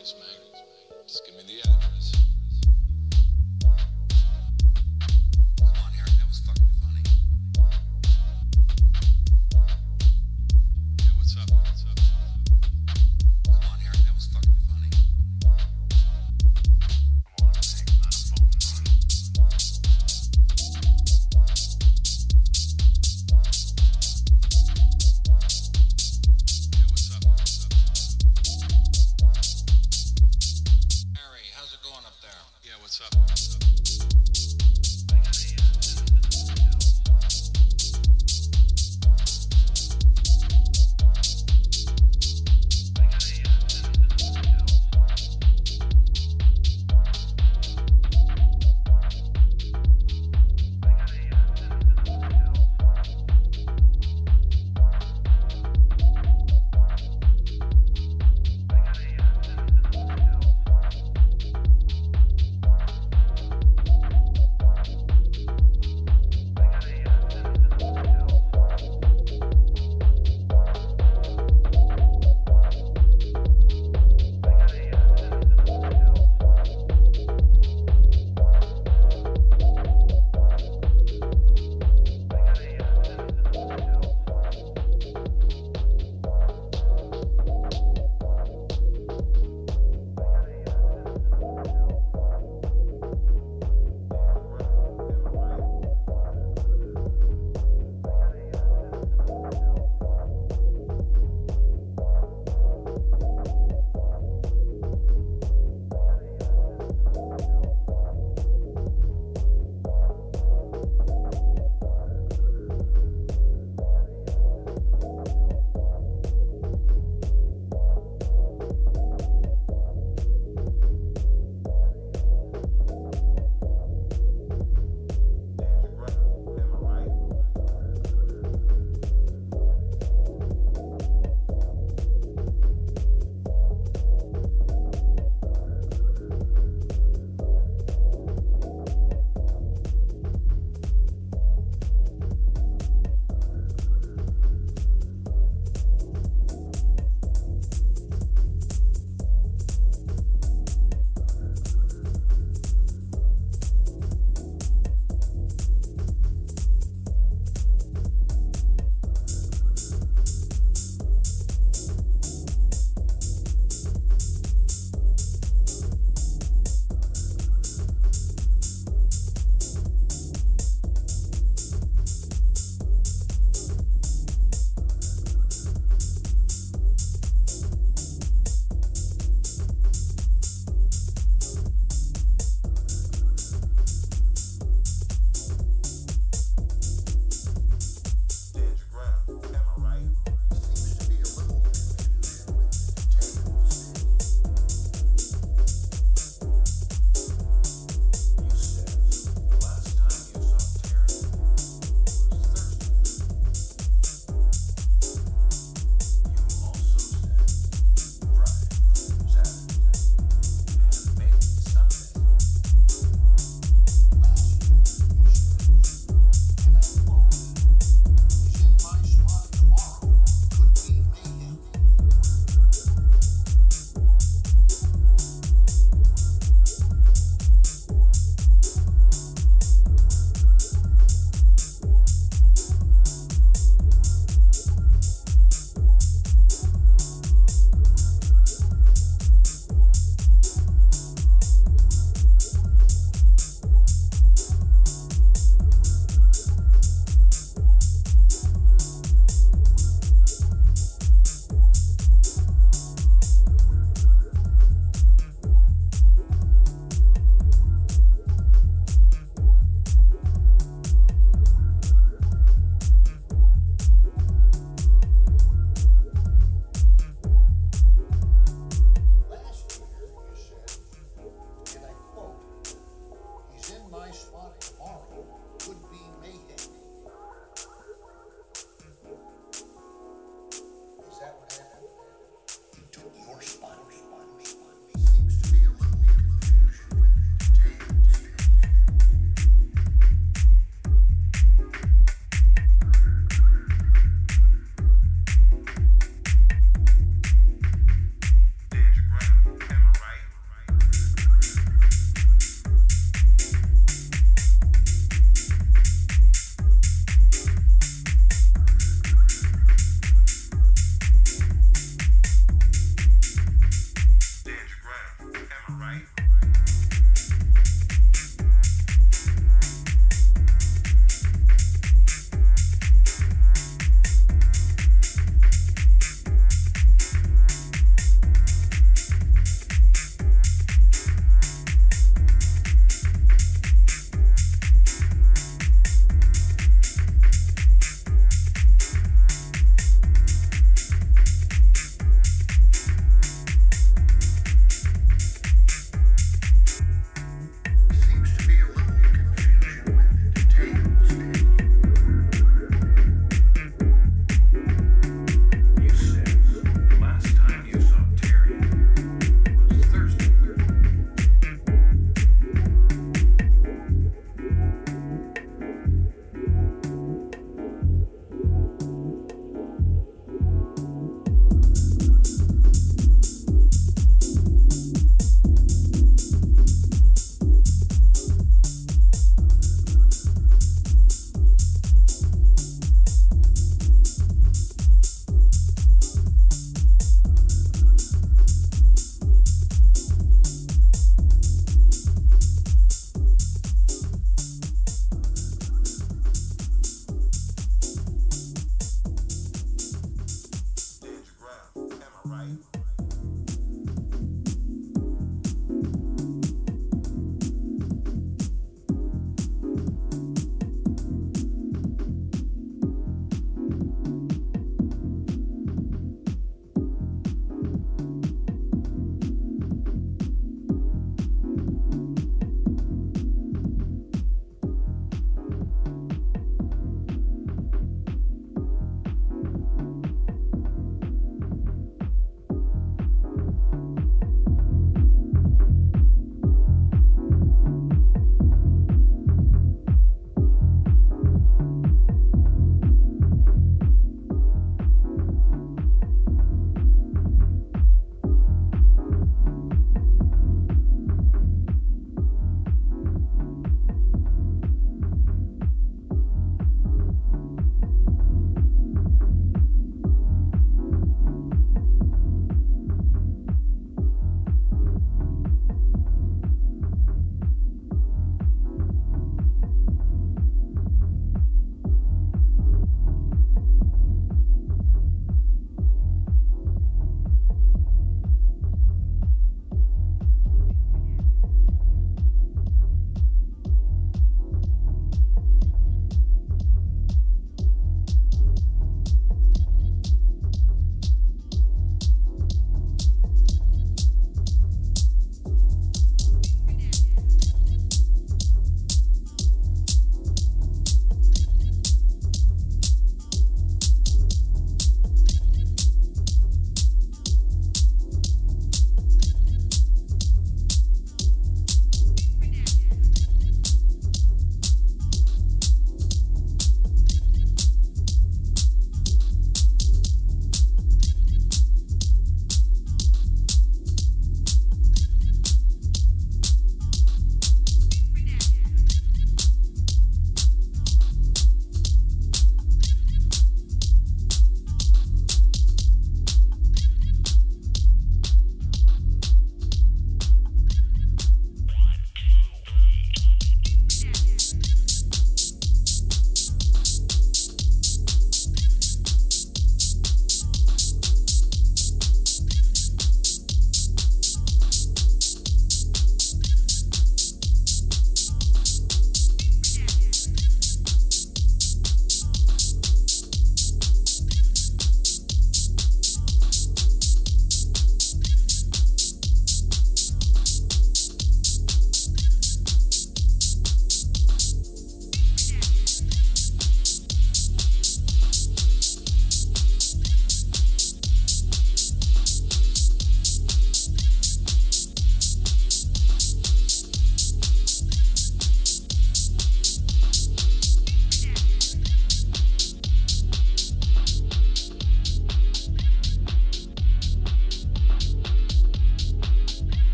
was man. Just give me the address.